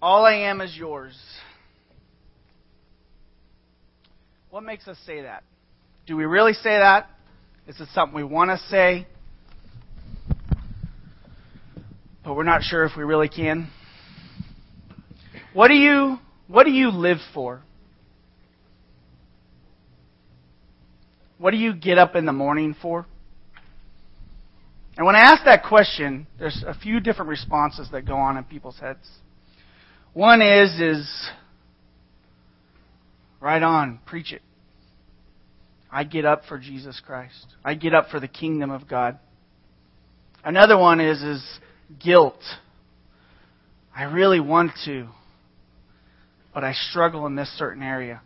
All I am is yours. What makes us say that? Do we really say that? Is it something we want to say? But we're not sure if we really can. What do you what do you live for? What do you get up in the morning for? And when I ask that question, there's a few different responses that go on in people's heads. One is is right on, preach it. I get up for Jesus Christ. I get up for the kingdom of God. Another one is is guilt. I really want to, but I struggle in this certain area.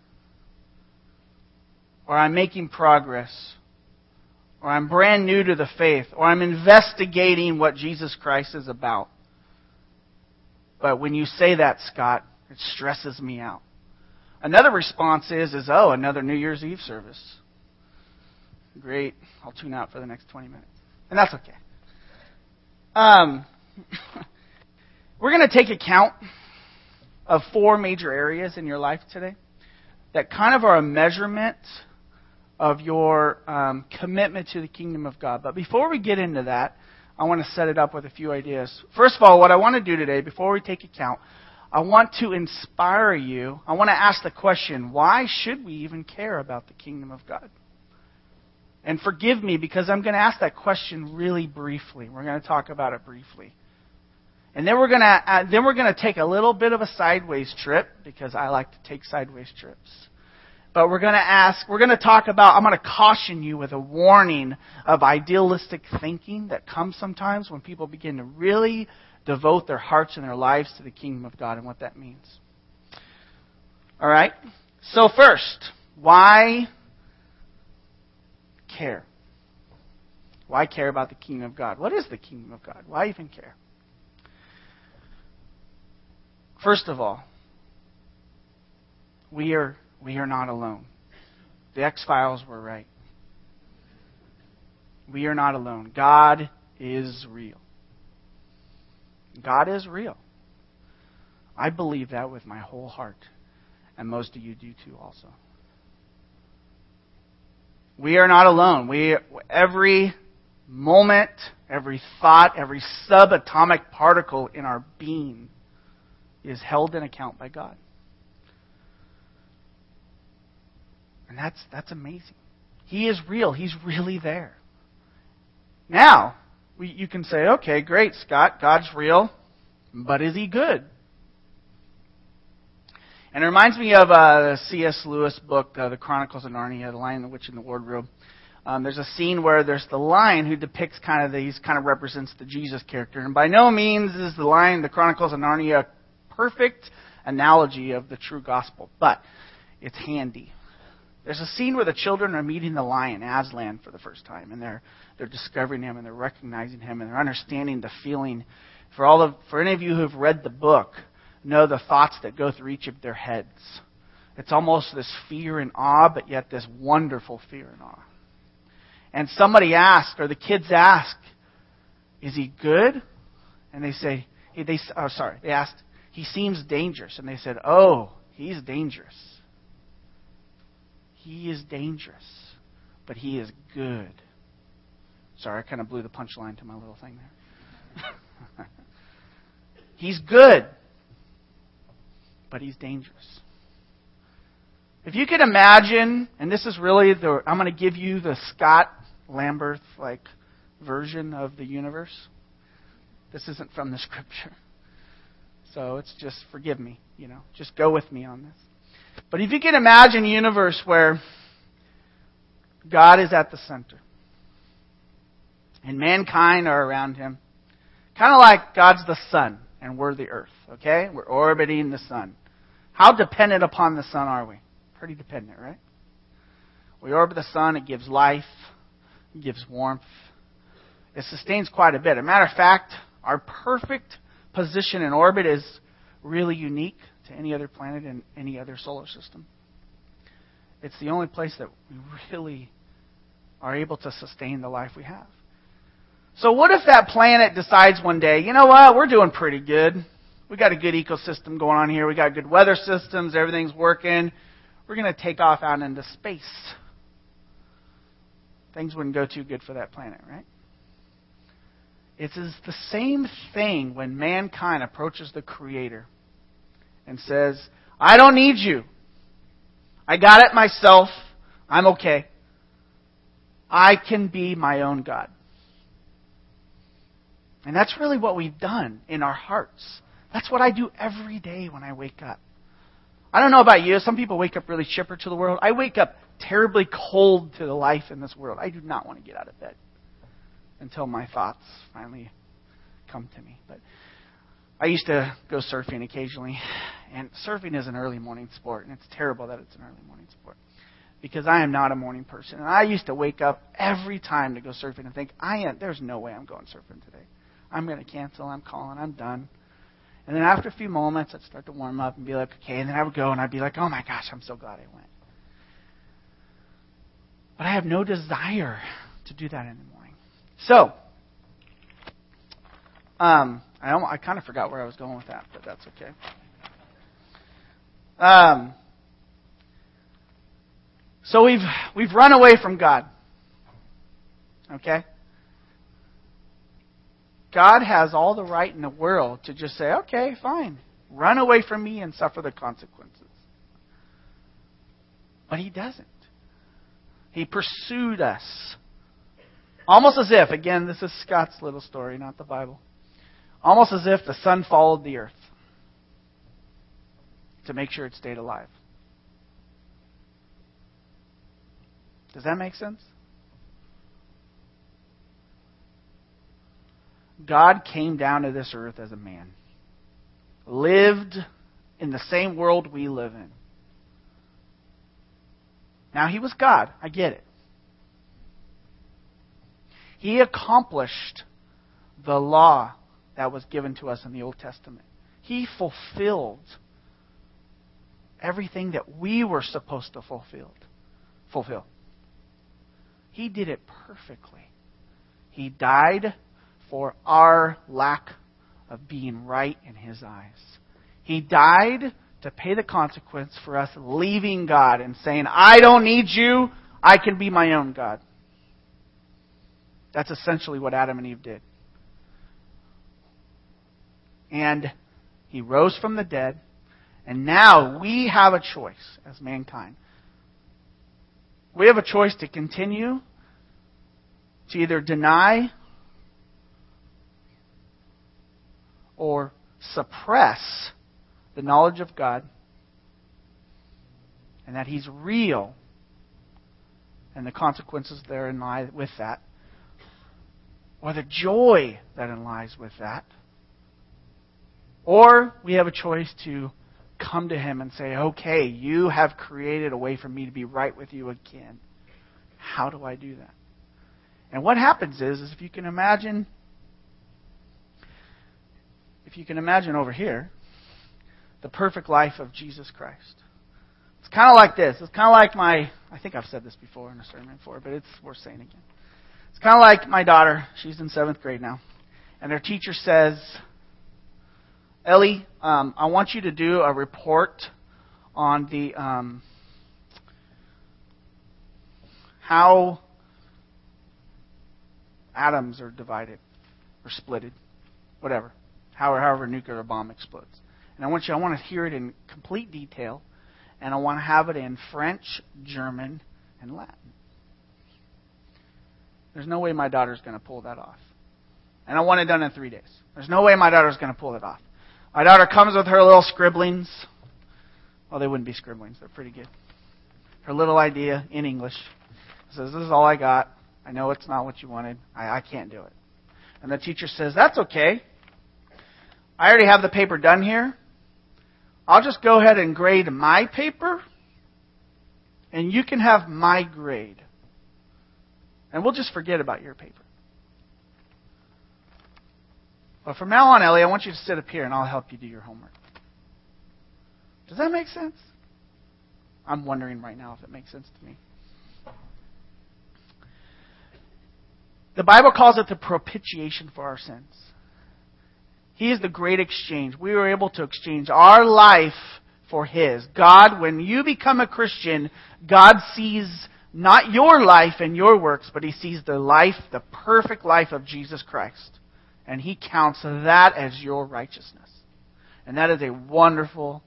Or I'm making progress. Or I'm brand new to the faith. Or I'm investigating what Jesus Christ is about. But when you say that, Scott, it stresses me out. Another response is, is oh, another New Year's Eve service. Great. I'll tune out for the next 20 minutes. And that's okay. Um, we're going to take account of four major areas in your life today that kind of are a measurement of your um, commitment to the kingdom of God. But before we get into that, I want to set it up with a few ideas. First of all, what I want to do today, before we take account, I want to inspire you. I want to ask the question why should we even care about the kingdom of God? And forgive me because I'm going to ask that question really briefly. We're going to talk about it briefly. And then we're going to uh, then we're going to take a little bit of a sideways trip because I like to take sideways trips. But we're going to ask, we're going to talk about, I'm going to caution you with a warning of idealistic thinking that comes sometimes when people begin to really devote their hearts and their lives to the kingdom of God and what that means. All right? So first, why care? Why care about the kingdom of God? What is the kingdom of God? Why even care? First of all, we are we are not alone. The X Files were right. We are not alone. God is real. God is real. I believe that with my whole heart. And most of you do too, also. We are not alone. We, every moment, every thought, every subatomic particle in our being is held in account by God. And that's, that's amazing. He is real. He's really there. Now, we, you can say, okay, great, Scott, God's real, but is he good? And it reminds me of a C.S. Lewis book, uh, The Chronicles of Narnia, The Lion, the Witch, and the Wardrobe. Um, there's a scene where there's the lion who depicts kind of the, he's kind of represents the Jesus character. And by no means is the lion, the Chronicles of Narnia, a perfect analogy of the true gospel, but it's handy. There's a scene where the children are meeting the lion, Aslan, for the first time, and they're they're discovering him and they're recognizing him and they're understanding the feeling. For all of for any of you who've read the book, know the thoughts that go through each of their heads. It's almost this fear and awe, but yet this wonderful fear and awe. And somebody asked, or the kids ask, "Is he good?" And they say, "They oh sorry," they asked, "He seems dangerous," and they said, "Oh, he's dangerous." He is dangerous, but he is good. Sorry, I kind of blew the punchline to my little thing there. he's good, but he's dangerous. If you could imagine, and this is really the, I'm going to give you the Scott Lambert like version of the universe. This isn't from the scripture. So it's just forgive me, you know. Just go with me on this. But if you can imagine a universe where God is at the center and mankind are around him, kind of like God's the sun and we're the earth, okay? We're orbiting the sun. How dependent upon the sun are we? Pretty dependent, right? We orbit the sun, it gives life, it gives warmth, it sustains quite a bit. As a matter of fact, our perfect position in orbit is really unique to any other planet in any other solar system. It's the only place that we really are able to sustain the life we have. So, what if that planet decides one day, you know what, we're doing pretty good. We got a good ecosystem going on here. We got good weather systems. Everything's working. We're going to take off out into space. Things wouldn't go too good for that planet, right? It's the same thing when mankind approaches the Creator and says, I don't need you. I got it myself. I'm okay. I can be my own God. And that's really what we've done in our hearts. That's what I do every day when I wake up. I don't know about you. Some people wake up really chipper to the world. I wake up terribly cold to the life in this world. I do not want to get out of bed until my thoughts finally come to me. But I used to go surfing occasionally, and surfing is an early morning sport, and it's terrible that it's an early morning sport because I am not a morning person. And I used to wake up every time to go surfing and think, I am, there's no way I'm going surfing today. I'm going to cancel. I'm calling. I'm done. And then after a few moments, I'd start to warm up and be like, okay. And then I would go and I'd be like, oh my gosh, I'm so glad I went. But I have no desire to do that in the morning. So, um, I, I kind of forgot where I was going with that, but that's okay. Um, so we've we've run away from God. Okay? God has all the right in the world to just say, okay, fine, run away from me and suffer the consequences. But He doesn't. He pursued us. Almost as if, again, this is Scott's little story, not the Bible. Almost as if the sun followed the earth to make sure it stayed alive. Does that make sense? God came down to this earth as a man, lived in the same world we live in. Now, he was God. I get it. He accomplished the law that was given to us in the Old Testament. He fulfilled everything that we were supposed to fulfill. Fulfill. He did it perfectly. He died for our lack of being right in His eyes. He died to pay the consequence for us leaving God and saying, I don't need you, I can be my own God. That's essentially what Adam and Eve did. And He rose from the dead, and now we have a choice as mankind. We have a choice to continue to either deny or suppress the knowledge of God and that He's real and the consequences therein lie with that, or the joy that lies with that. Or we have a choice to come to Him and say, okay, you have created a way for me to be right with you again. How do I do that? And what happens is, is if you can imagine, if you can imagine over here, the perfect life of Jesus Christ. It's kind of like this. It's kind of like my, I think I've said this before in a sermon before, but it's worth saying again. It's kind of like my daughter. She's in seventh grade now. And her teacher says, Ellie, um, I want you to do a report on the um, how atoms are divided or splitted, whatever, however, however a nuclear bomb explodes. And I want you, I want to hear it in complete detail, and I want to have it in French, German, and Latin. There's no way my daughter's going to pull that off. And I want it done in three days. There's no way my daughter's going to pull it off. My daughter comes with her little scribblings. Well, they wouldn't be scribblings. They're pretty good. Her little idea in English. Says, this is all I got. I know it's not what you wanted. I, I can't do it. And the teacher says, That's okay. I already have the paper done here. I'll just go ahead and grade my paper, and you can have my grade. And we'll just forget about your paper. But from now on, Ellie, I want you to sit up here and I'll help you do your homework. Does that make sense? I'm wondering right now if it makes sense to me. The Bible calls it the propitiation for our sins. He is the great exchange. We were able to exchange our life for His. God, when you become a Christian, God sees not your life and your works, but He sees the life, the perfect life of Jesus Christ. And He counts that as your righteousness. And that is a wonderful,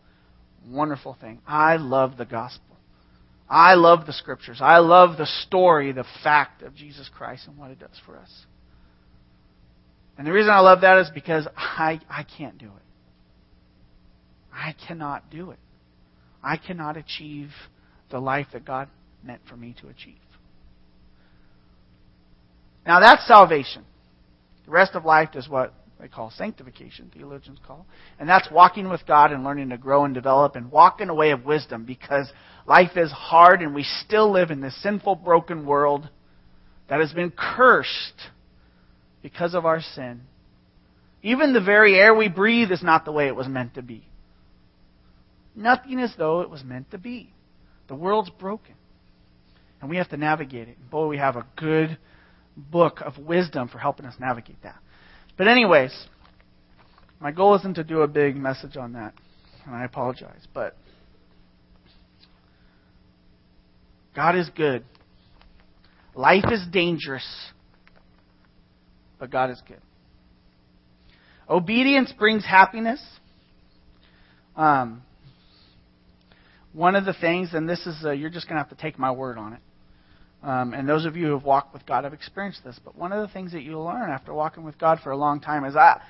wonderful thing. I love the gospel. I love the scriptures. I love the story, the fact of Jesus Christ and what it does for us. And the reason I love that is because I, I can't do it. I cannot do it. I cannot achieve the life that God meant for me to achieve. Now that's salvation. The rest of life is what they call sanctification, theologians call. And that's walking with God and learning to grow and develop and walk in a way of wisdom because life is hard and we still live in this sinful, broken world that has been cursed because of our sin. Even the very air we breathe is not the way it was meant to be. Nothing as though it was meant to be. The world's broken. And we have to navigate it. boy, we have a good book of wisdom for helping us navigate that. But, anyways, my goal isn't to do a big message on that. And I apologize. But God is good. Life is dangerous but God is good. Obedience brings happiness. Um, one of the things, and this is, uh, you're just going to have to take my word on it. Um, and those of you who have walked with God have experienced this. But one of the things that you learn after walking with God for a long time is that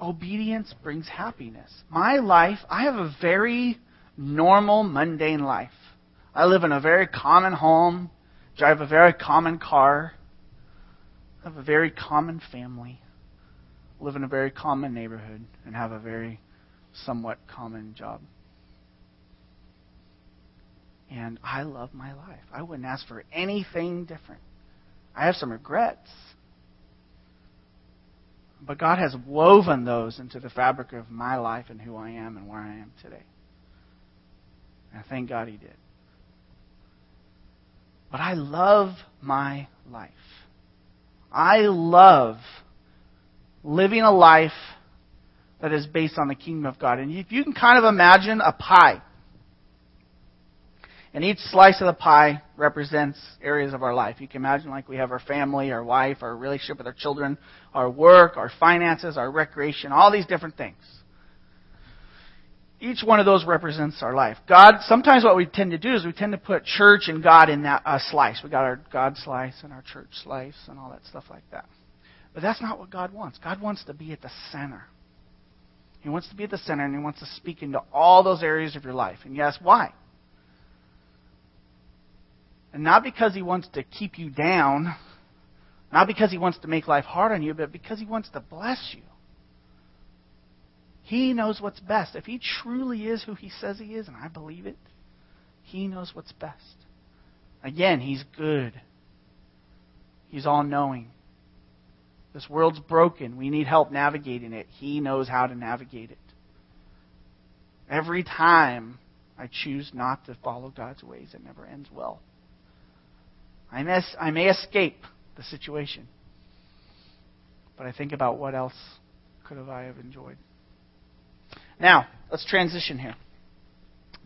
obedience brings happiness. My life, I have a very normal, mundane life. I live in a very common home, drive a very common car have a very common family, live in a very common neighborhood, and have a very somewhat common job. And I love my life. I wouldn't ask for anything different. I have some regrets. But God has woven those into the fabric of my life and who I am and where I am today. And I thank God He did. But I love my life. I love living a life that is based on the kingdom of God. And if you can kind of imagine a pie, and each slice of the pie represents areas of our life. You can imagine like we have our family, our wife, our relationship with our children, our work, our finances, our recreation, all these different things. Each one of those represents our life. God, sometimes what we tend to do is we tend to put church and God in that uh, slice. We got our God slice and our church slice and all that stuff like that. But that's not what God wants. God wants to be at the center. He wants to be at the center and He wants to speak into all those areas of your life. And you ask, why? And not because He wants to keep you down, not because He wants to make life hard on you, but because He wants to bless you. He knows what's best. If He truly is who He says He is, and I believe it, He knows what's best. Again, He's good. He's all knowing. This world's broken. We need help navigating it. He knows how to navigate it. Every time I choose not to follow God's ways, it never ends well. I may, I may escape the situation, but I think about what else could have I have enjoyed. Now, let's transition here.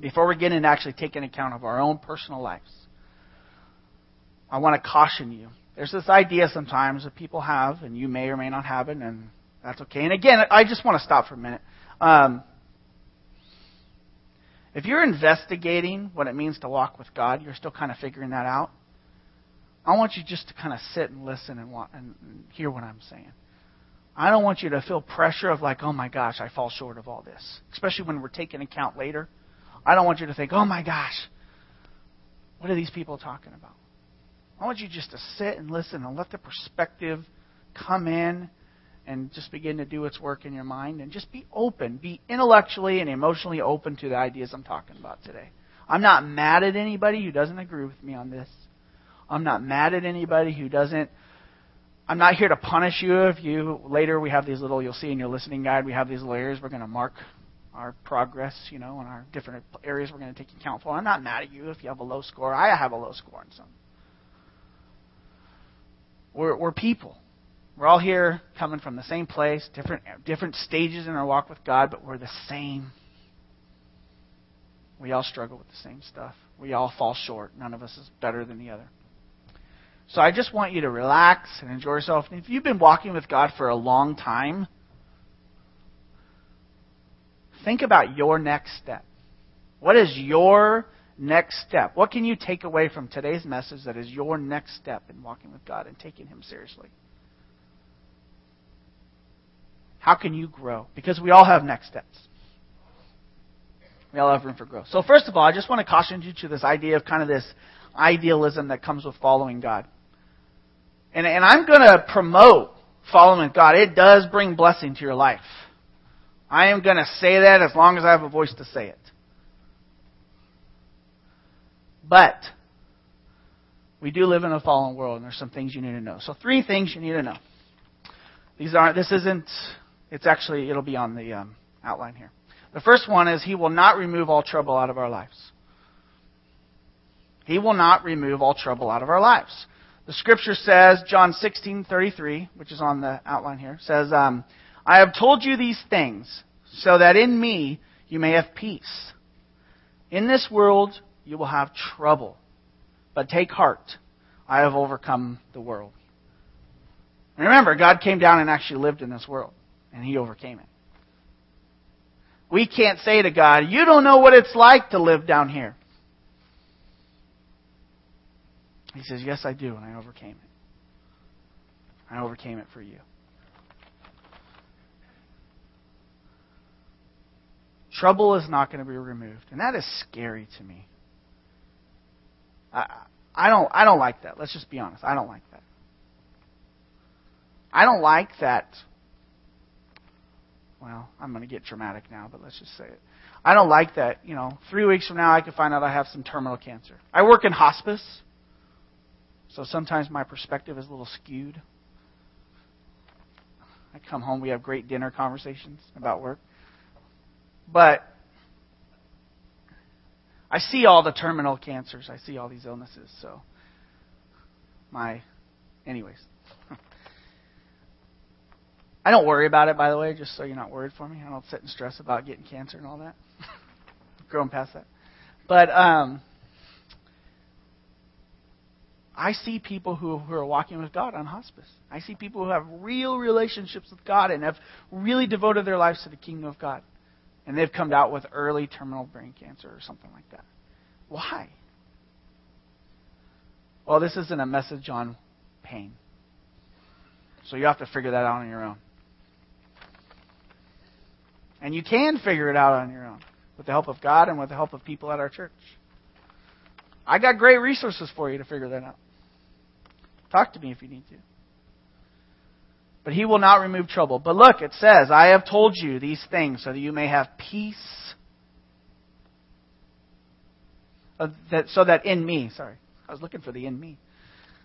Before we get into actually taking account of our own personal lives, I want to caution you. There's this idea sometimes that people have, and you may or may not have it, and that's okay. And again, I just want to stop for a minute. Um, if you're investigating what it means to walk with God, you're still kind of figuring that out. I want you just to kind of sit and listen and, and hear what I'm saying. I don't want you to feel pressure of like, oh my gosh, I fall short of all this. Especially when we're taking account later. I don't want you to think, oh my gosh, what are these people talking about? I want you just to sit and listen and let the perspective come in and just begin to do its work in your mind and just be open. Be intellectually and emotionally open to the ideas I'm talking about today. I'm not mad at anybody who doesn't agree with me on this. I'm not mad at anybody who doesn't I'm not here to punish you if you later we have these little you'll see in your listening guide we have these layers we're going to mark our progress, you know, in our different areas we're going to take account for. I'm not mad at you if you have a low score. I have a low score in some. We're, we're people. We're all here coming from the same place, different, different stages in our walk with God, but we're the same. We all struggle with the same stuff. We all fall short. None of us is better than the other. So I just want you to relax and enjoy yourself. And if you've been walking with God for a long time, think about your next step. What is your next step? What can you take away from today's message that is your next step in walking with God and taking Him seriously? How can you grow? Because we all have next steps. We all have room for growth. So, first of all, I just want to caution you to this idea of kind of this idealism that comes with following God. And, and I'm going to promote following God. It does bring blessing to your life. I am going to say that as long as I have a voice to say it. But we do live in a fallen world, and there's some things you need to know. So, three things you need to know. These aren't. This isn't. It's actually. It'll be on the um, outline here. The first one is He will not remove all trouble out of our lives. He will not remove all trouble out of our lives. The scripture says, John 16:33, which is on the outline here, says, um, "I have told you these things so that in me you may have peace. In this world you will have trouble, but take heart, I have overcome the world." And remember, God came down and actually lived in this world, and He overcame it. We can't say to God, "You don't know what it's like to live down here." He says, Yes, I do, and I overcame it. I overcame it for you. Trouble is not going to be removed, and that is scary to me. I, I don't I don't like that. Let's just be honest. I don't like that. I don't like that. Well, I'm going to get dramatic now, but let's just say it. I don't like that, you know, three weeks from now I could find out I have some terminal cancer. I work in hospice. So sometimes my perspective is a little skewed. I come home, we have great dinner conversations about work. But I see all the terminal cancers. I see all these illnesses. So my anyways. I don't worry about it by the way, just so you're not worried for me. I don't sit and stress about getting cancer and all that. Growing past that. But um I see people who, who are walking with God on hospice. I see people who have real relationships with God and have really devoted their lives to the kingdom of God. And they've come out with early terminal brain cancer or something like that. Why? Well, this isn't a message on pain. So you have to figure that out on your own. And you can figure it out on your own with the help of God and with the help of people at our church. I got great resources for you to figure that out. Talk to me if you need to. But he will not remove trouble. But look, it says, I have told you these things so that you may have peace. That, so that in me, sorry, I was looking for the in me.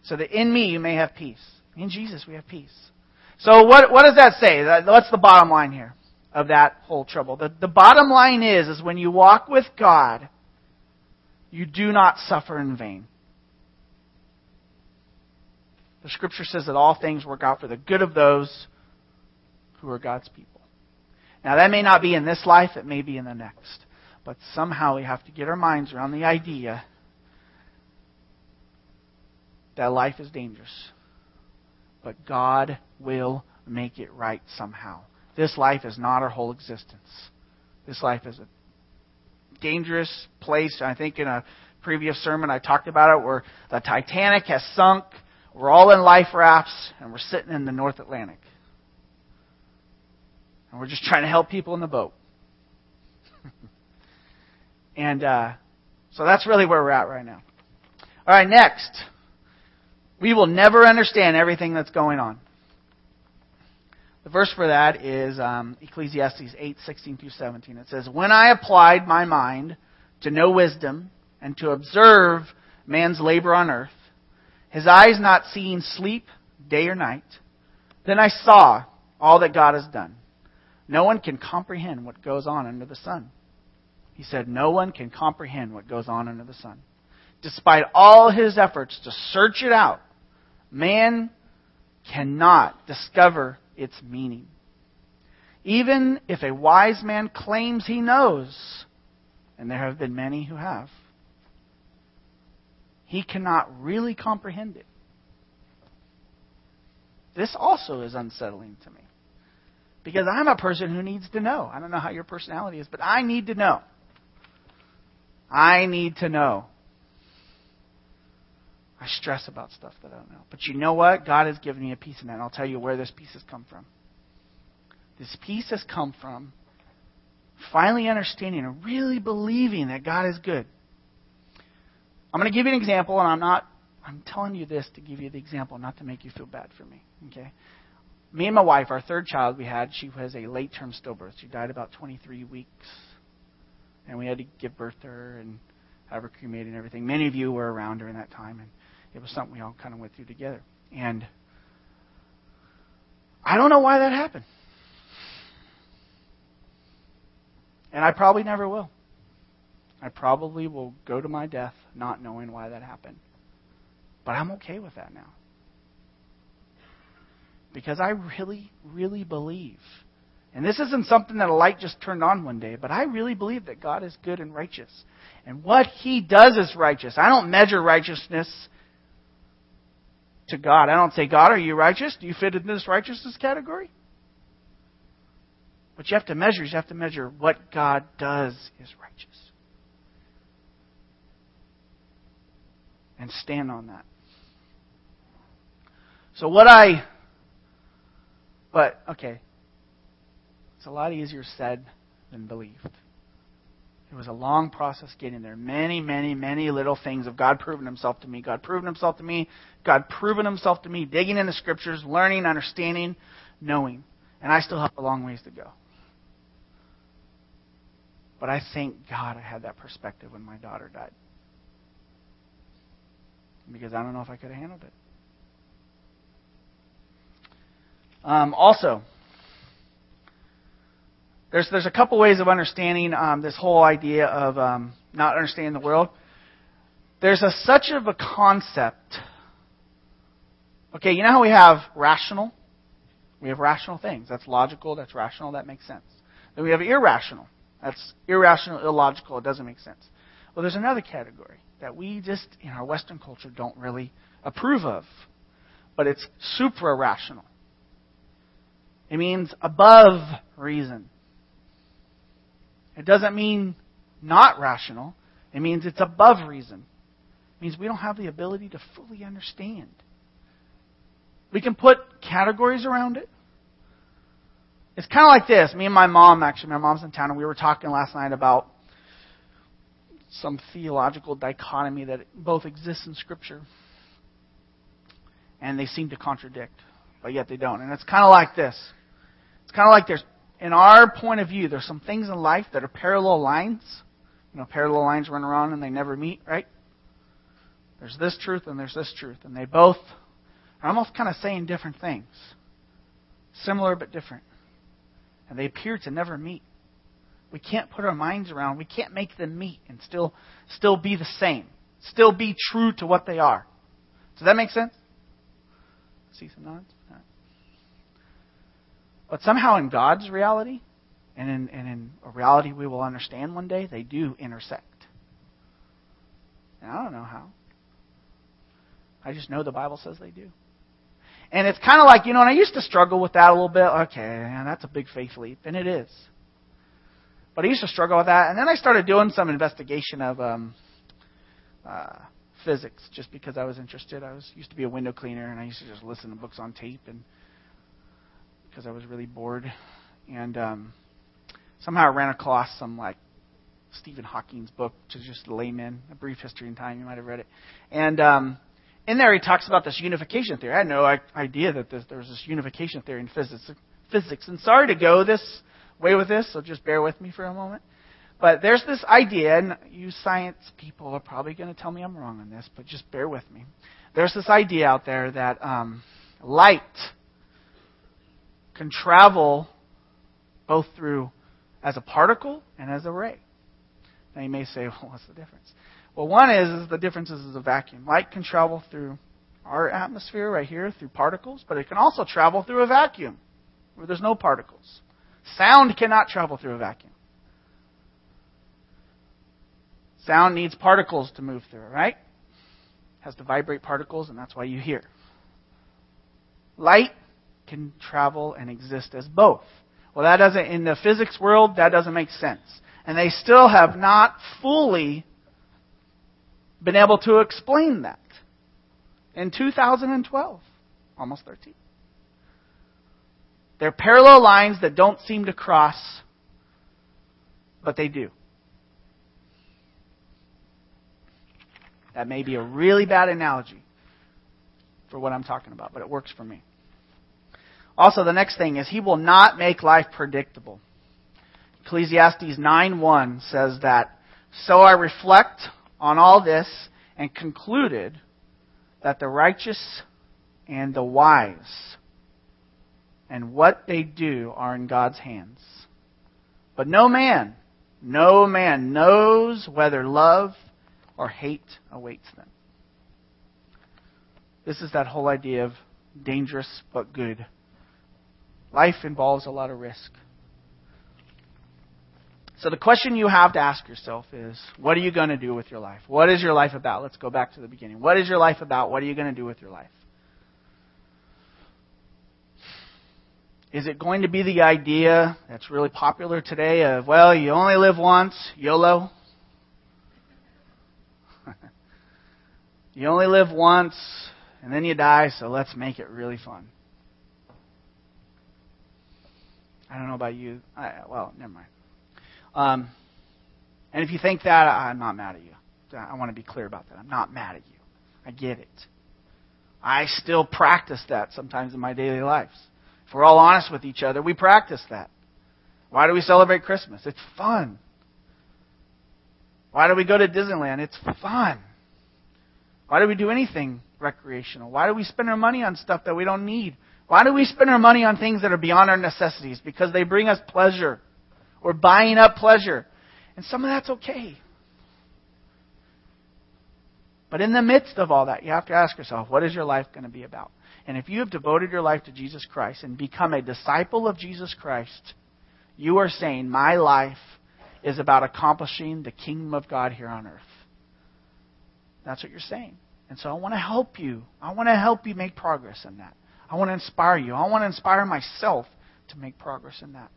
So that in me you may have peace. In Jesus we have peace. So what, what does that say? What's the bottom line here of that whole trouble? The, the bottom line is, is when you walk with God, you do not suffer in vain. The scripture says that all things work out for the good of those who are God's people. Now, that may not be in this life, it may be in the next. But somehow we have to get our minds around the idea that life is dangerous. But God will make it right somehow. This life is not our whole existence. This life is a dangerous place. I think in a previous sermon I talked about it where the Titanic has sunk we're all in life rafts, and we're sitting in the North Atlantic. And we're just trying to help people in the boat. and uh, so that's really where we're at right now. All right, next. We will never understand everything that's going on. The verse for that is um, Ecclesiastes 8, 16 through 17. It says, When I applied my mind to know wisdom and to observe man's labor on earth, his eyes not seeing sleep day or night. Then I saw all that God has done. No one can comprehend what goes on under the sun. He said, No one can comprehend what goes on under the sun. Despite all his efforts to search it out, man cannot discover its meaning. Even if a wise man claims he knows, and there have been many who have, he cannot really comprehend it. This also is unsettling to me. Because I'm a person who needs to know. I don't know how your personality is, but I need to know. I need to know. I stress about stuff that I don't know. But you know what? God has given me a peace in that. And I'll tell you where this peace has come from. This peace has come from finally understanding and really believing that God is good. I'm going to give you an example, and I'm not, I'm telling you this to give you the example, not to make you feel bad for me. Okay? Me and my wife, our third child we had, she was a late term stillbirth. She died about 23 weeks. And we had to give birth to her and have her cremated and everything. Many of you were around during that time, and it was something we all kind of went through together. And I don't know why that happened. And I probably never will. I probably will go to my death not knowing why that happened. But I'm okay with that now. Because I really, really believe. And this isn't something that a light just turned on one day, but I really believe that God is good and righteous. And what He does is righteous. I don't measure righteousness to God. I don't say, God, are you righteous? Do you fit in this righteousness category? What you have to measure is you have to measure what God does is righteous. And stand on that. So what I but okay. It's a lot easier said than believed. It was a long process getting there. Many, many, many little things of God proving Himself to me. God proving Himself to me. God proving Himself to me. Digging in the Scriptures, learning, understanding, knowing. And I still have a long ways to go. But I thank God I had that perspective when my daughter died. Because I don't know if I could have handled it. Um, also, there's there's a couple ways of understanding um, this whole idea of um, not understanding the world. There's a such of a concept. Okay, you know how we have rational? We have rational things. That's logical. That's rational. That makes sense. Then we have irrational. That's irrational, illogical. It doesn't make sense. Well, there's another category that we just, in our Western culture, don't really approve of. But it's supra rational. It means above reason. It doesn't mean not rational. It means it's above reason. It means we don't have the ability to fully understand. We can put categories around it. It's kind of like this. Me and my mom, actually, my mom's in town, and we were talking last night about some theological dichotomy that both exists in Scripture. And they seem to contradict, but yet they don't. And it's kind of like this. It's kind of like there's, in our point of view, there's some things in life that are parallel lines. You know, parallel lines run around and they never meet, right? There's this truth and there's this truth. And they both are almost kind of saying different things. Similar but different and they appear to never meet. We can't put our minds around. We can't make them meet and still still be the same. Still be true to what they are. Does that make sense? See some nods? But somehow in God's reality, and in, and in a reality we will understand one day, they do intersect. And I don't know how. I just know the Bible says they do. And it's kind of like, you know, and I used to struggle with that a little bit. Okay, man, that's a big faith leap. And it is. But I used to struggle with that. And then I started doing some investigation of um, uh, physics just because I was interested. I was used to be a window cleaner, and I used to just listen to books on tape and because I was really bored. And um, somehow I ran across some like Stephen Hawking's book, is just layman, a brief history in time. You might have read it. And um, in there he talks about this unification theory. I had no idea that there was this unification theory in physics. Physics, and sorry to go this way with this, so just bear with me for a moment. But there's this idea, and you science people are probably going to tell me I'm wrong on this, but just bear with me. There's this idea out there that um, light can travel both through as a particle and as a ray. Now you may say, well, what's the difference? Well, one is, is the difference is a vacuum. Light can travel through our atmosphere right here through particles, but it can also travel through a vacuum where there's no particles. Sound cannot travel through a vacuum. Sound needs particles to move through, right? It has to vibrate particles, and that's why you hear. Light can travel and exist as both. Well, that doesn't, in the physics world, that doesn't make sense. And they still have not fully been able to explain that. In 2012, almost 13. They're parallel lines that don't seem to cross, but they do. That may be a really bad analogy for what I'm talking about, but it works for me. Also, the next thing is he will not make life predictable. Ecclesiastes 9:1 says that, "So I reflect on all this and concluded that the righteous and the wise and what they do are in God's hands. But no man, no man knows whether love or hate awaits them. This is that whole idea of dangerous but good. Life involves a lot of risk. So the question you have to ask yourself is, what are you going to do with your life? What is your life about? Let's go back to the beginning. What is your life about? What are you going to do with your life? Is it going to be the idea that's really popular today of, well, you only live once, YOLO? you only live once, and then you die, so let's make it really fun. I don't know about you. I, well, never mind. Um, and if you think that, I'm not mad at you. I want to be clear about that. I'm not mad at you. I get it. I still practice that sometimes in my daily lives. If we're all honest with each other, we practice that. Why do we celebrate Christmas? It's fun. Why do we go to Disneyland? It's fun. Why do we do anything recreational? Why do we spend our money on stuff that we don't need? Why do we spend our money on things that are beyond our necessities? Because they bring us pleasure. We're buying up pleasure. And some of that's okay. But in the midst of all that, you have to ask yourself, what is your life going to be about? And if you have devoted your life to Jesus Christ and become a disciple of Jesus Christ, you are saying, My life is about accomplishing the kingdom of God here on earth. That's what you're saying. And so I want to help you. I want to help you make progress in that. I want to inspire you. I want to inspire myself to make progress in that.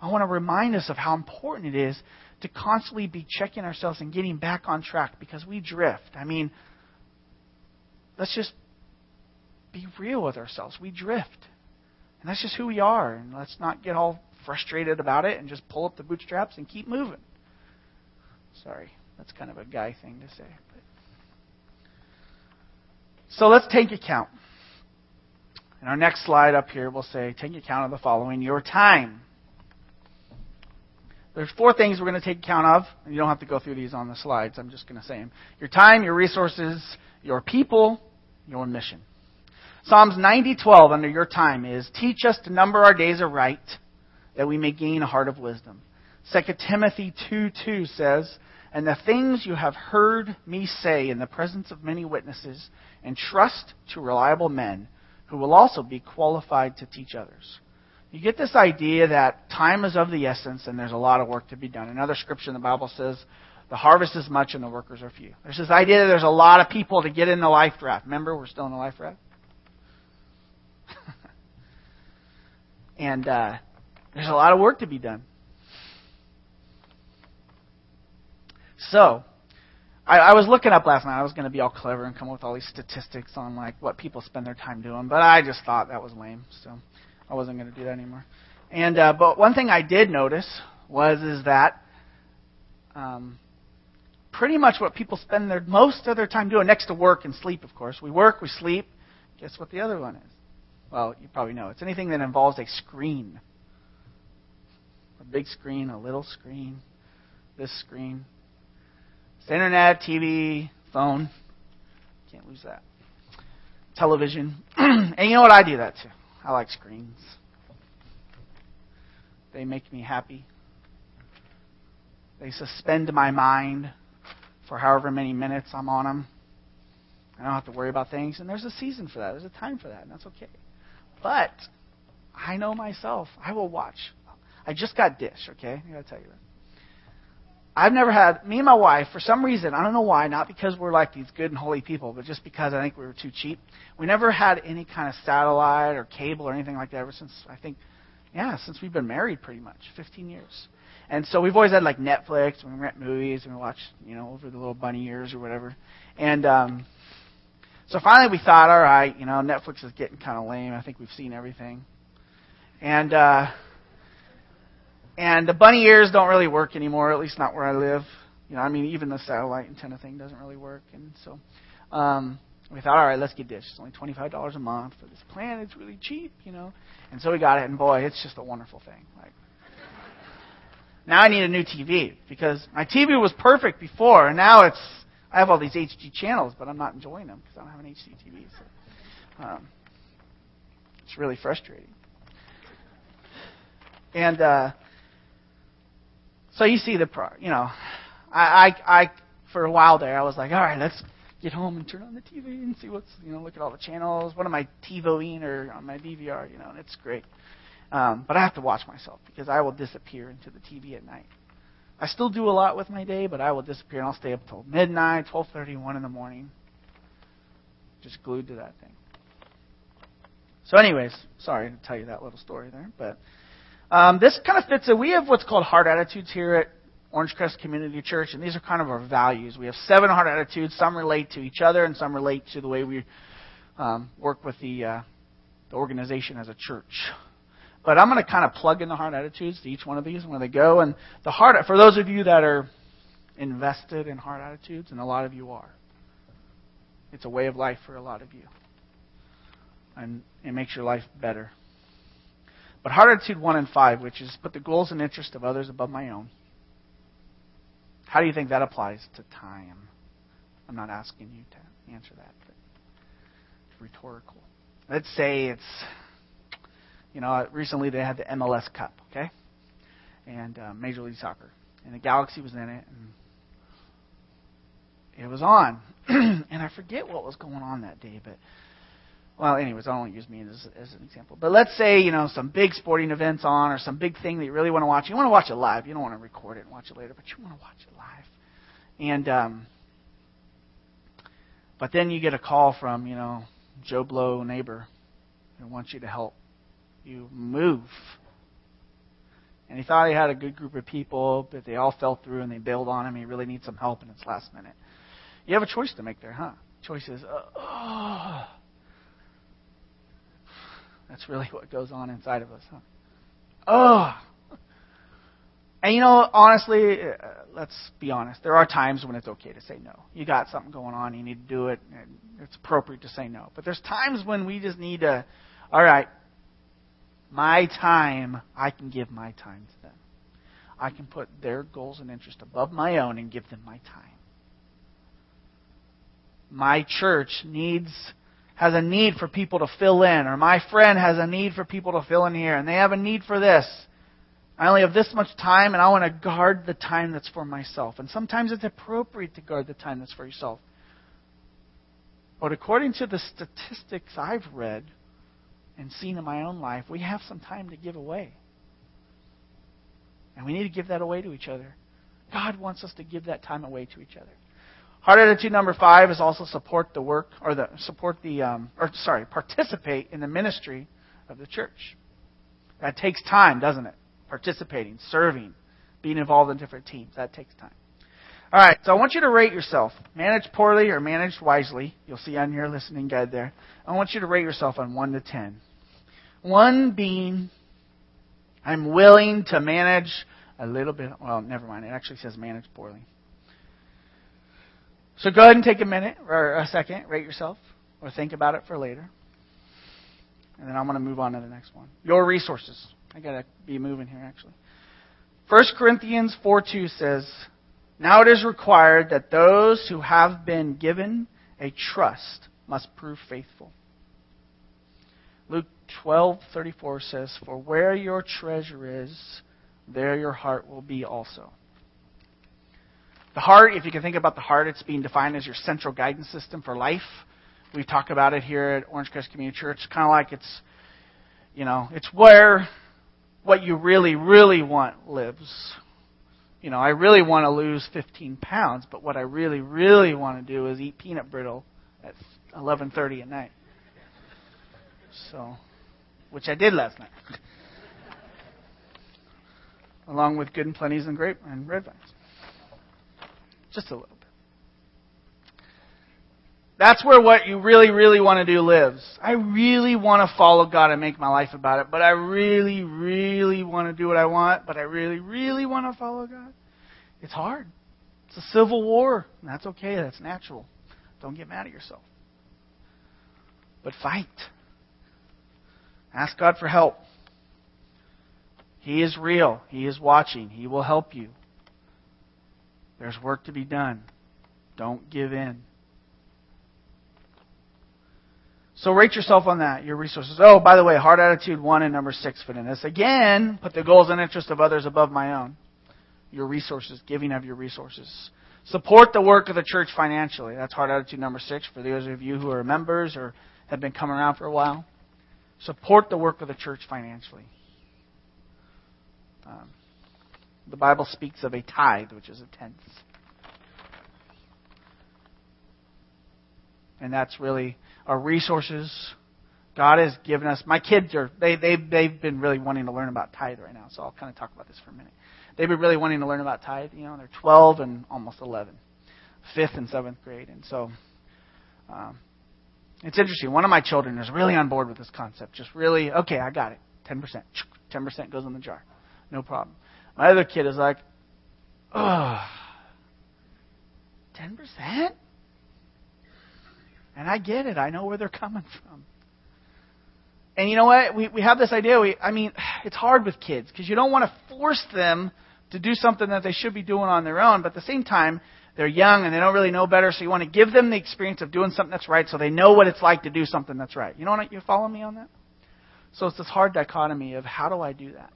I want to remind us of how important it is to constantly be checking ourselves and getting back on track because we drift. I mean, let's just be real with ourselves. We drift. And that's just who we are. And let's not get all frustrated about it and just pull up the bootstraps and keep moving. Sorry, that's kind of a guy thing to say. But. So let's take account. And our next slide up here will say, take account of the following your time. There's four things we're going to take account of. You don't have to go through these on the slides. I'm just going to say them. Your time, your resources, your people, your mission. Psalms 90:12 under your time is teach us to number our days aright that we may gain a heart of wisdom. 2 Timothy 2:2 says, "And the things you have heard me say in the presence of many witnesses, entrust to reliable men who will also be qualified to teach others." You get this idea that time is of the essence and there's a lot of work to be done. Another scripture in the Bible says, the harvest is much and the workers are few. There's this idea that there's a lot of people to get in the life draft. Remember, we're still in the life draft? and uh, there's a lot of work to be done. So, I, I was looking up last night. I was going to be all clever and come up with all these statistics on like what people spend their time doing, but I just thought that was lame, so I wasn't going to do that anymore. And uh, but one thing I did notice was is that um, pretty much what people spend their most of their time doing, next to work and sleep, of course. We work, we sleep. Guess what the other one is? Well, you probably know. It's anything that involves a screen. A big screen, a little screen, this screen. It's internet, TV, phone. Can't lose that. Television. and you know what? I do that too. I like screens. They make me happy. They suspend my mind for however many minutes I'm on them. I don't have to worry about things. And there's a season for that. There's a time for that, and that's okay. But I know myself. I will watch. I just got Dish, okay? I gotta tell you that. I've never had me and my wife for some reason I don't know why not because we're like these good and holy people but just because I think we were too cheap we never had any kind of satellite or cable or anything like that ever since I think yeah since we've been married pretty much 15 years and so we've always had like Netflix and we rent movies and we watch you know over the little bunny years or whatever and um so finally we thought all right you know Netflix is getting kind of lame I think we've seen everything and uh and the bunny ears don't really work anymore, at least not where I live. You know, I mean, even the satellite antenna thing doesn't really work. And so um, we thought, all right, let's get Dish. It's only $25 a month for this plan. It's really cheap, you know. And so we got it, and boy, it's just a wonderful thing. Like, now I need a new TV because my TV was perfect before, and now it's I have all these HD channels, but I'm not enjoying them because I don't have an HD TV. So um, it's really frustrating. And uh, so you see the pro, you know, I, I, I, for a while there, I was like, all right, let's get home and turn on the TV and see what's, you know, look at all the channels. What am I TiVoing or on my DVR, you know, and it's great. Um, but I have to watch myself because I will disappear into the TV at night. I still do a lot with my day, but I will disappear and I'll stay up till midnight, twelve thirty, one in the morning, just glued to that thing. So, anyways, sorry to tell you that little story there, but um, this kind of fits in. We have what's called heart attitudes here at Orange Crest Community Church, and these are kind of our values. We have seven heart attitudes. Some relate to each other, and some relate to the way we um, work with the, uh, the organization as a church. But I'm going to kind of plug in the heart attitudes to each one of these where they go. And the heart, for those of you that are invested in heart attitudes, and a lot of you are, it's a way of life for a lot of you, and it makes your life better. But heart attitude 1 and 5, which is put the goals and interests of others above my own. How do you think that applies to time? I'm not asking you to answer that, but it's rhetorical. Let's say it's, you know, recently they had the MLS Cup, okay? And uh, Major League Soccer. And the Galaxy was in it, and it was on. and I forget what was going on that day, but well, anyways, I don't use me as, as an example. But let's say, you know, some big sporting event's on or some big thing that you really want to watch. You want to watch it live. You don't want to record it and watch it later, but you want to watch it live. And, um, but then you get a call from, you know, Joe Blow neighbor who wants you to help you move. And he thought he had a good group of people, but they all fell through and they bailed on him. He really needs some help and it's last minute. You have a choice to make there, huh? Choice is, uh, oh, that's really what goes on inside of us, huh? Oh. And you know, honestly, uh, let's be honest. There are times when it's okay to say no. You got something going on, you need to do it, and it's appropriate to say no. But there's times when we just need to, all right, my time, I can give my time to them. I can put their goals and interests above my own and give them my time. My church needs has a need for people to fill in, or my friend has a need for people to fill in here, and they have a need for this. I only have this much time, and I want to guard the time that's for myself. And sometimes it's appropriate to guard the time that's for yourself. But according to the statistics I've read and seen in my own life, we have some time to give away. And we need to give that away to each other. God wants us to give that time away to each other. Heart attitude number five is also support the work or the support the um, or sorry participate in the ministry of the church. That takes time, doesn't it? Participating, serving, being involved in different teams. That takes time. All right, so I want you to rate yourself. Managed poorly or managed wisely. You'll see on your listening guide there. I want you to rate yourself on 1 to 10. 1 being, I'm willing to manage a little bit. Well, never mind. It actually says manage poorly. So go ahead and take a minute or a second, rate yourself, or think about it for later. And then I'm going to move on to the next one. Your resources. I got to be moving here, actually. 1 Corinthians 4 2 says, Now it is required that those who have been given a trust must prove faithful. Luke 12:34 says, "For where your treasure is, there your heart will be also." The heart, if you can think about the heart, it's being defined as your central guidance system for life. We talk about it here at Orange Crest Community Church. Kind of like it's, you know, it's where what you really, really want lives. You know, I really want to lose 15 pounds, but what I really, really want to do is eat peanut brittle at 11:30 at night. So, which I did last night, along with good and plenties and grape and red vines. Just a little bit. That's where what you really, really want to do lives. I really want to follow God and make my life about it, but I really, really want to do what I want, but I really, really want to follow God. It's hard. It's a civil war. That's okay. That's natural. Don't get mad at yourself. But fight. Ask God for help. He is real. He is watching. He will help you. There's work to be done. Don't give in. So rate yourself on that, your resources. Oh, by the way, heart attitude one and number six fit in this. Again, put the goals and interests of others above my own. Your resources, giving of your resources. Support the work of the church financially. That's heart attitude number six for those of you who are members or have been coming around for a while. Support the work of the church financially. Um, the Bible speaks of a tithe, which is a tenth. And that's really our resources. God has given us. My kids are they they they've been really wanting to learn about tithe right now. So I'll kind of talk about this for a minute. They've been really wanting to learn about tithe. You know, they're 12 and almost 11, fifth and seventh grade, and so um, it's interesting. One of my children is really on board with this concept. Just really okay, I got it. Ten percent, ten percent goes in the jar, no problem. My other kid is like, ugh, 10%? And I get it. I know where they're coming from. And you know what? We, we have this idea. We, I mean, it's hard with kids because you don't want to force them to do something that they should be doing on their own. But at the same time, they're young and they don't really know better. So you want to give them the experience of doing something that's right so they know what it's like to do something that's right. You know what? You follow me on that? So it's this hard dichotomy of how do I do that?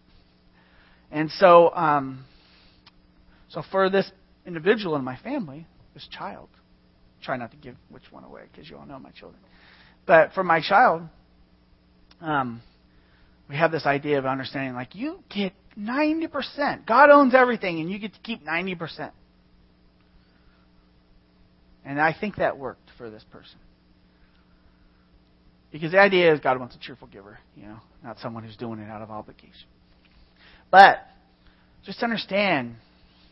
And so, um, so for this individual in my family, this child, try not to give which one away because you all know my children. But for my child, um, we have this idea of understanding like you get 90%. God owns everything and you get to keep 90%. And I think that worked for this person. Because the idea is God wants a cheerful giver, you know, not someone who's doing it out of obligation. But just understand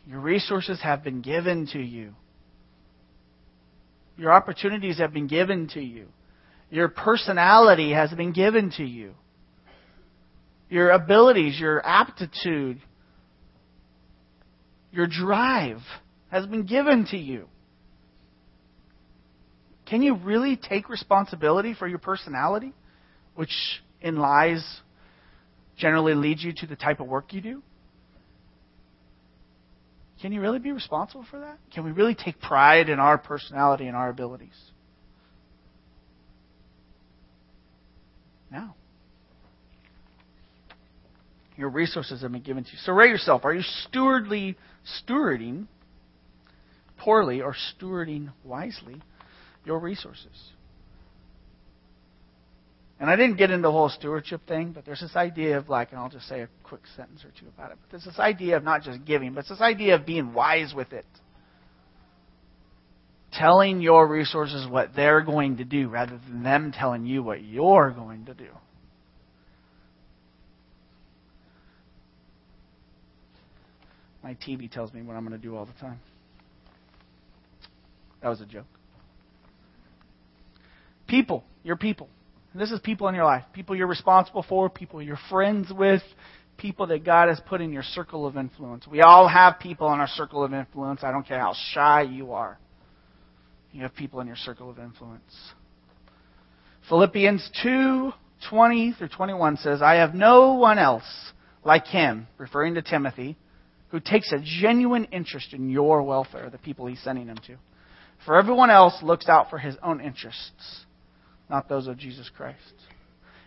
your resources have been given to you. Your opportunities have been given to you. Your personality has been given to you. Your abilities, your aptitude, your drive has been given to you. Can you really take responsibility for your personality, which in lies generally leads you to the type of work you do? Can you really be responsible for that? Can we really take pride in our personality and our abilities? No. Your resources have been given to you. So rate yourself. Are you stewardly stewarding poorly or stewarding wisely your resources? And I didn't get into the whole stewardship thing, but there's this idea of like, and I'll just say a quick sentence or two about it. But there's this idea of not just giving, but it's this idea of being wise with it. Telling your resources what they're going to do rather than them telling you what you're going to do. My TV tells me what I'm going to do all the time. That was a joke. People, your people. And this is people in your life, people you're responsible for, people you're friends with, people that God has put in your circle of influence. We all have people in our circle of influence. I don't care how shy you are. You have people in your circle of influence. Philippians 2:20 20 through 21 says, I have no one else like him, referring to Timothy, who takes a genuine interest in your welfare, the people he's sending him to. For everyone else looks out for his own interests not those of Jesus Christ.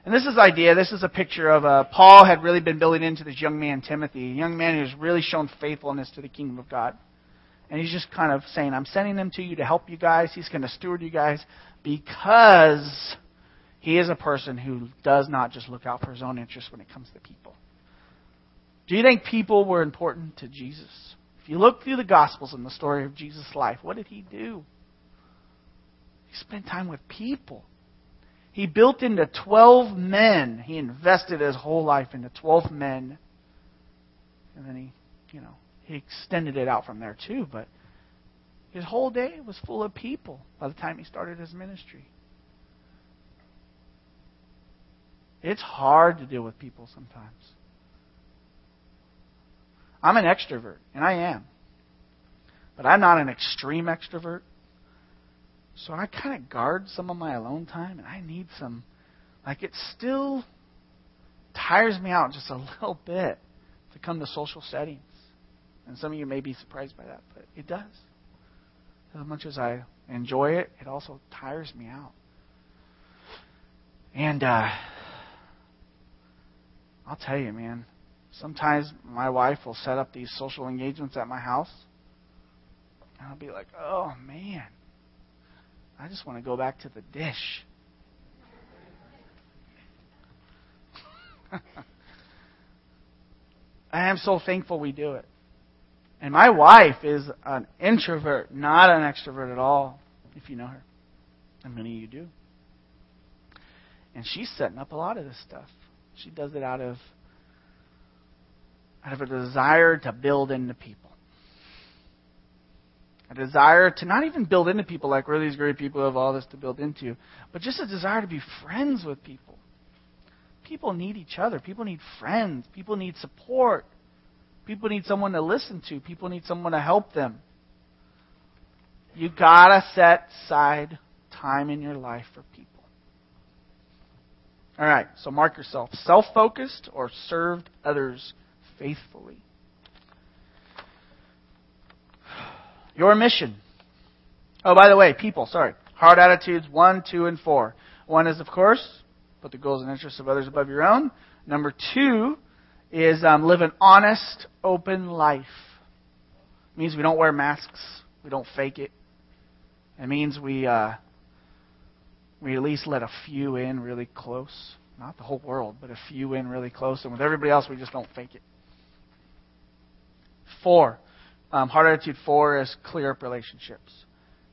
And this is idea. This is a picture of uh, Paul had really been building into this young man Timothy, a young man who's really shown faithfulness to the kingdom of God. And he's just kind of saying, I'm sending them to you to help you guys. He's going to steward you guys because he is a person who does not just look out for his own interests when it comes to people. Do you think people were important to Jesus? If you look through the Gospels and the story of Jesus' life, what did he do? He spent time with people. He built into 12 men. He invested his whole life into 12 men. And then he, you know, he extended it out from there too, but his whole day was full of people by the time he started his ministry. It's hard to deal with people sometimes. I'm an extrovert, and I am. But I'm not an extreme extrovert. So I kind of guard some of my alone time, and I need some. Like, it still tires me out just a little bit to come to social settings. And some of you may be surprised by that, but it does. As much as I enjoy it, it also tires me out. And uh, I'll tell you, man, sometimes my wife will set up these social engagements at my house. And I'll be like, oh, man, I just want to go back to the dish. I am so thankful we do it. And my wife is an introvert, not an extrovert at all, if you know her. And many of you do. And she's setting up a lot of this stuff. She does it out of out of a desire to build into people. A desire to not even build into people like we're these great people who have all this to build into, but just a desire to be friends with people. People need each other. People need friends. People need support. People need someone to listen to. People need someone to help them. You gotta set aside time in your life for people. All right, so mark yourself self focused or served others faithfully. Your mission. Oh, by the way, people, sorry. Heart attitudes, one, two, and four. One is, of course, put the goals and interests of others above your own. Number two is um, live an honest, open life. It means we don't wear masks. We don't fake it. It means we uh, we at least let a few in really close. Not the whole world, but a few in really close. And with everybody else, we just don't fake it. Four. Um, heart attitude four is clear up relationships.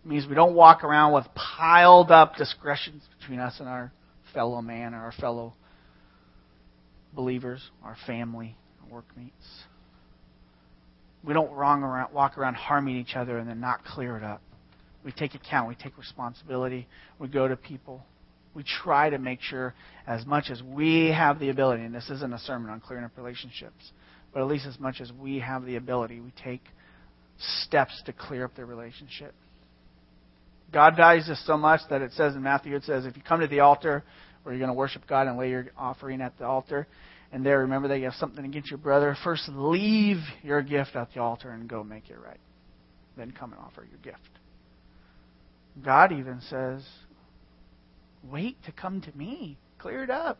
It means we don't walk around with piled up discretions between us and our fellow man or our fellow believers, our family, our workmates. We don't around, walk around harming each other and then not clear it up. We take account. We take responsibility. We go to people. We try to make sure, as much as we have the ability, and this isn't a sermon on clearing up relationships, but at least as much as we have the ability, we take steps to clear up the relationship. God values this so much that it says in Matthew, it says, if you come to the altar where you're going to worship God and lay your offering at the altar, and there remember that you have something against your brother, first leave your gift at the altar and go make it right. Then come and offer your gift. God even says, wait to come to me. Clear it up.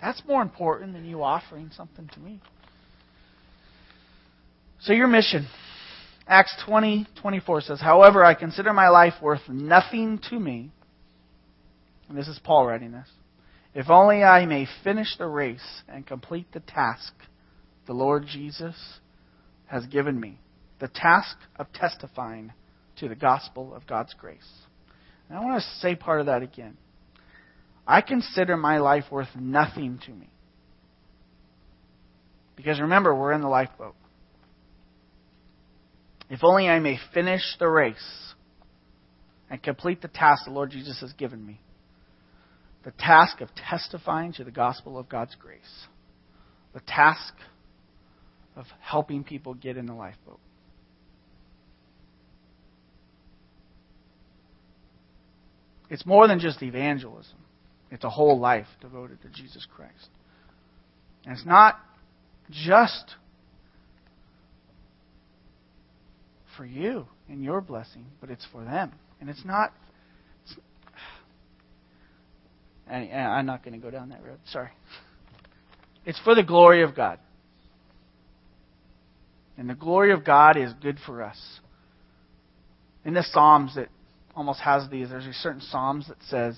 That's more important than you offering something to me. So your mission. Acts 20, 24 says, However, I consider my life worth nothing to me. And this is Paul writing this. If only I may finish the race and complete the task the Lord Jesus has given me. The task of testifying to the gospel of God's grace. And I want to say part of that again. I consider my life worth nothing to me. Because remember, we're in the lifeboat. If only I may finish the race and complete the task the Lord Jesus has given me the task of testifying to the gospel of God's grace, the task of helping people get in the lifeboat. It's more than just evangelism. It's a whole life devoted to Jesus Christ. And it's not just for you and your blessing, but it's for them. And it's not. It's, I'm not going to go down that road. Sorry. It's for the glory of God. And the glory of God is good for us. In the Psalms, it almost has these. There's a certain Psalms that says,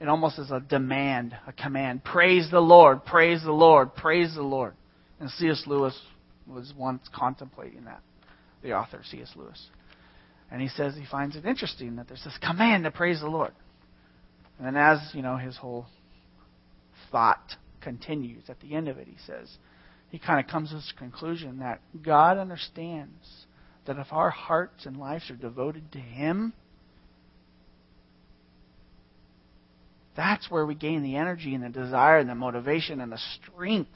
it almost is a demand, a command. Praise the Lord, praise the Lord, praise the Lord. And C.S. Lewis was once contemplating that, the author, C.S. Lewis. And he says he finds it interesting that there's this command to praise the Lord. And then as, you know, his whole thought continues at the end of it, he says, he kind of comes to this conclusion that God understands that if our hearts and lives are devoted to Him, that's where we gain the energy and the desire and the motivation and the strength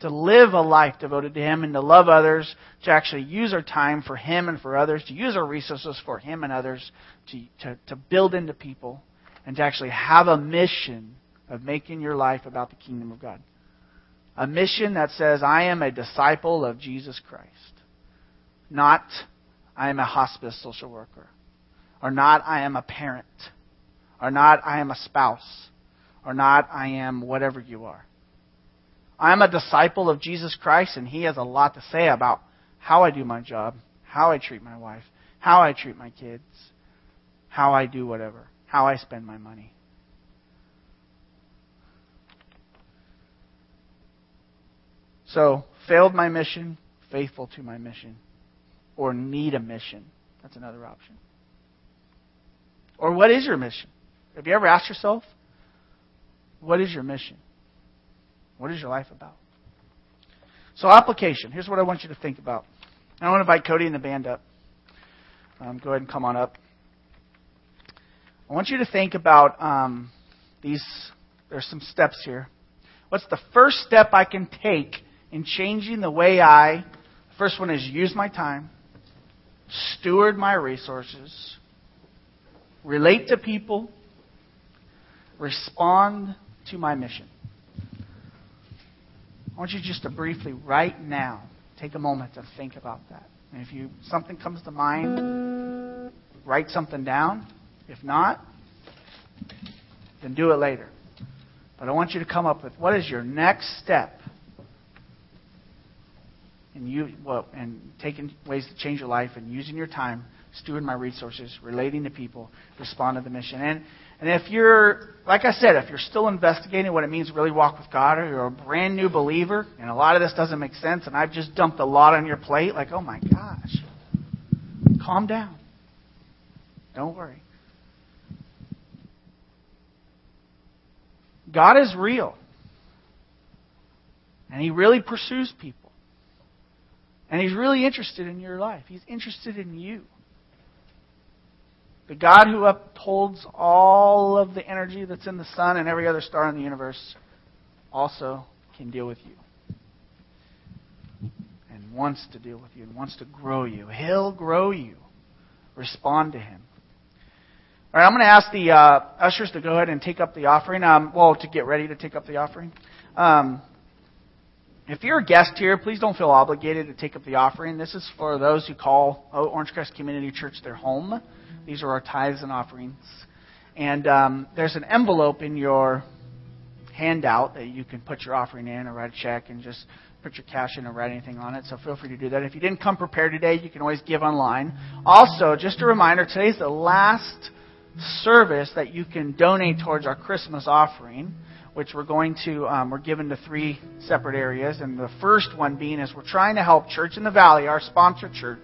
to live a life devoted to Him and to love others, to actually use our time for Him and for others, to use our resources for Him and others, to, to, to build into people, and to actually have a mission of making your life about the kingdom of God. A mission that says, I am a disciple of Jesus Christ. Not, I am a hospice social worker. Or not, I am a parent. Or not, I am a spouse. Or not, I am whatever you are. I am a disciple of Jesus Christ, and He has a lot to say about how I do my job, how I treat my wife, how I treat my kids, how I do whatever, how I spend my money. So, failed my mission, faithful to my mission, or need a mission. That's another option. Or what is your mission? Have you ever asked yourself, what is your mission? What is your life about? So, application. Here's what I want you to think about. I want to invite Cody and the band up. Um, go ahead and come on up. I want you to think about um, these. There's some steps here. What's the first step I can take in changing the way I, the first one is use my time, steward my resources, relate to people, respond to my mission. I want you just to briefly, right now, take a moment to think about that. And if you something comes to mind, write something down. If not, then do it later. But I want you to come up with what is your next step and you well, and taking ways to change your life and using your time, steward my resources, relating to people, respond to the mission. And and if you're like I said, if you're still investigating what it means to really walk with God, or you're a brand new believer, and a lot of this doesn't make sense, and I've just dumped a lot on your plate, like, oh my gosh. Calm down. Don't worry. God is real. And He really pursues people. And He's really interested in your life. He's interested in you. The God who upholds all of the energy that's in the sun and every other star in the universe also can deal with you. And wants to deal with you and wants to grow you. He'll grow you. Respond to Him. All right, I'm going to ask the uh, ushers to go ahead and take up the offering. Um, well, to get ready to take up the offering. Um, if you're a guest here, please don't feel obligated to take up the offering. This is for those who call Orange Crest Community Church their home. These are our tithes and offerings. And um, there's an envelope in your handout that you can put your offering in or write a check and just put your cash in or write anything on it. So feel free to do that. If you didn't come prepared today, you can always give online. Also, just a reminder, today's the last service that you can donate towards our Christmas offering which we're going to, um, we're given to three separate areas. And the first one being is we're trying to help Church in the Valley, our sponsor church,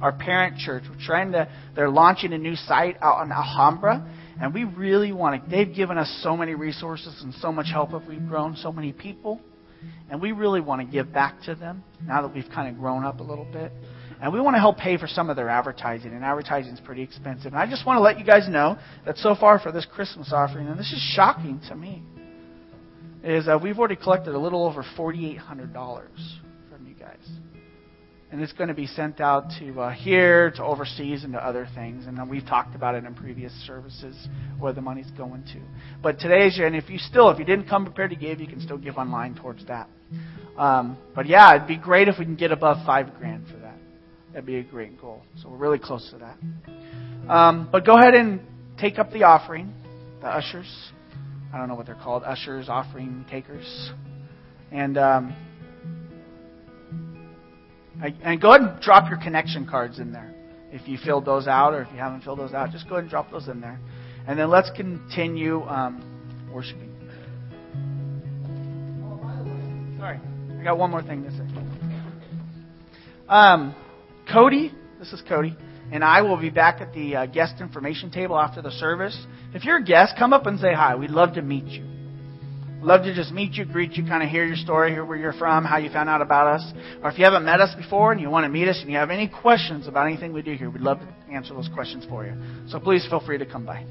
our parent church. We're trying to, they're launching a new site out on Alhambra. And we really want to, they've given us so many resources and so much help if we've grown so many people. And we really want to give back to them now that we've kind of grown up a little bit. And we want to help pay for some of their advertising, and advertising is pretty expensive. And I just want to let you guys know that so far for this Christmas offering, and this is shocking to me, is uh, we've already collected a little over $4,800 from you guys. And it's going to be sent out to uh, here, to overseas, and to other things. And we've talked about it in previous services where the money's going to. But today's, and if you still, if you didn't come prepared to give, you can still give online towards that. Um, but yeah, it'd be great if we can get above five grand for that. That'd be a great goal. So we're really close to that. Um, but go ahead and take up the offering, the ushers. I don't know what they're called, ushers, offering takers. And um, and go ahead and drop your connection cards in there if you filled those out or if you haven't filled those out, just go ahead and drop those in there. And then let's continue um, worshiping. Sorry, I got one more thing to say. Um, Cody, this is Cody, and I will be back at the uh, guest information table after the service. If you're a guest, come up and say hi. We'd love to meet you. Love to just meet you, greet you, kind of hear your story, hear where you're from, how you found out about us. Or if you haven't met us before and you want to meet us and you have any questions about anything we do here, we'd love to answer those questions for you. So please feel free to come by.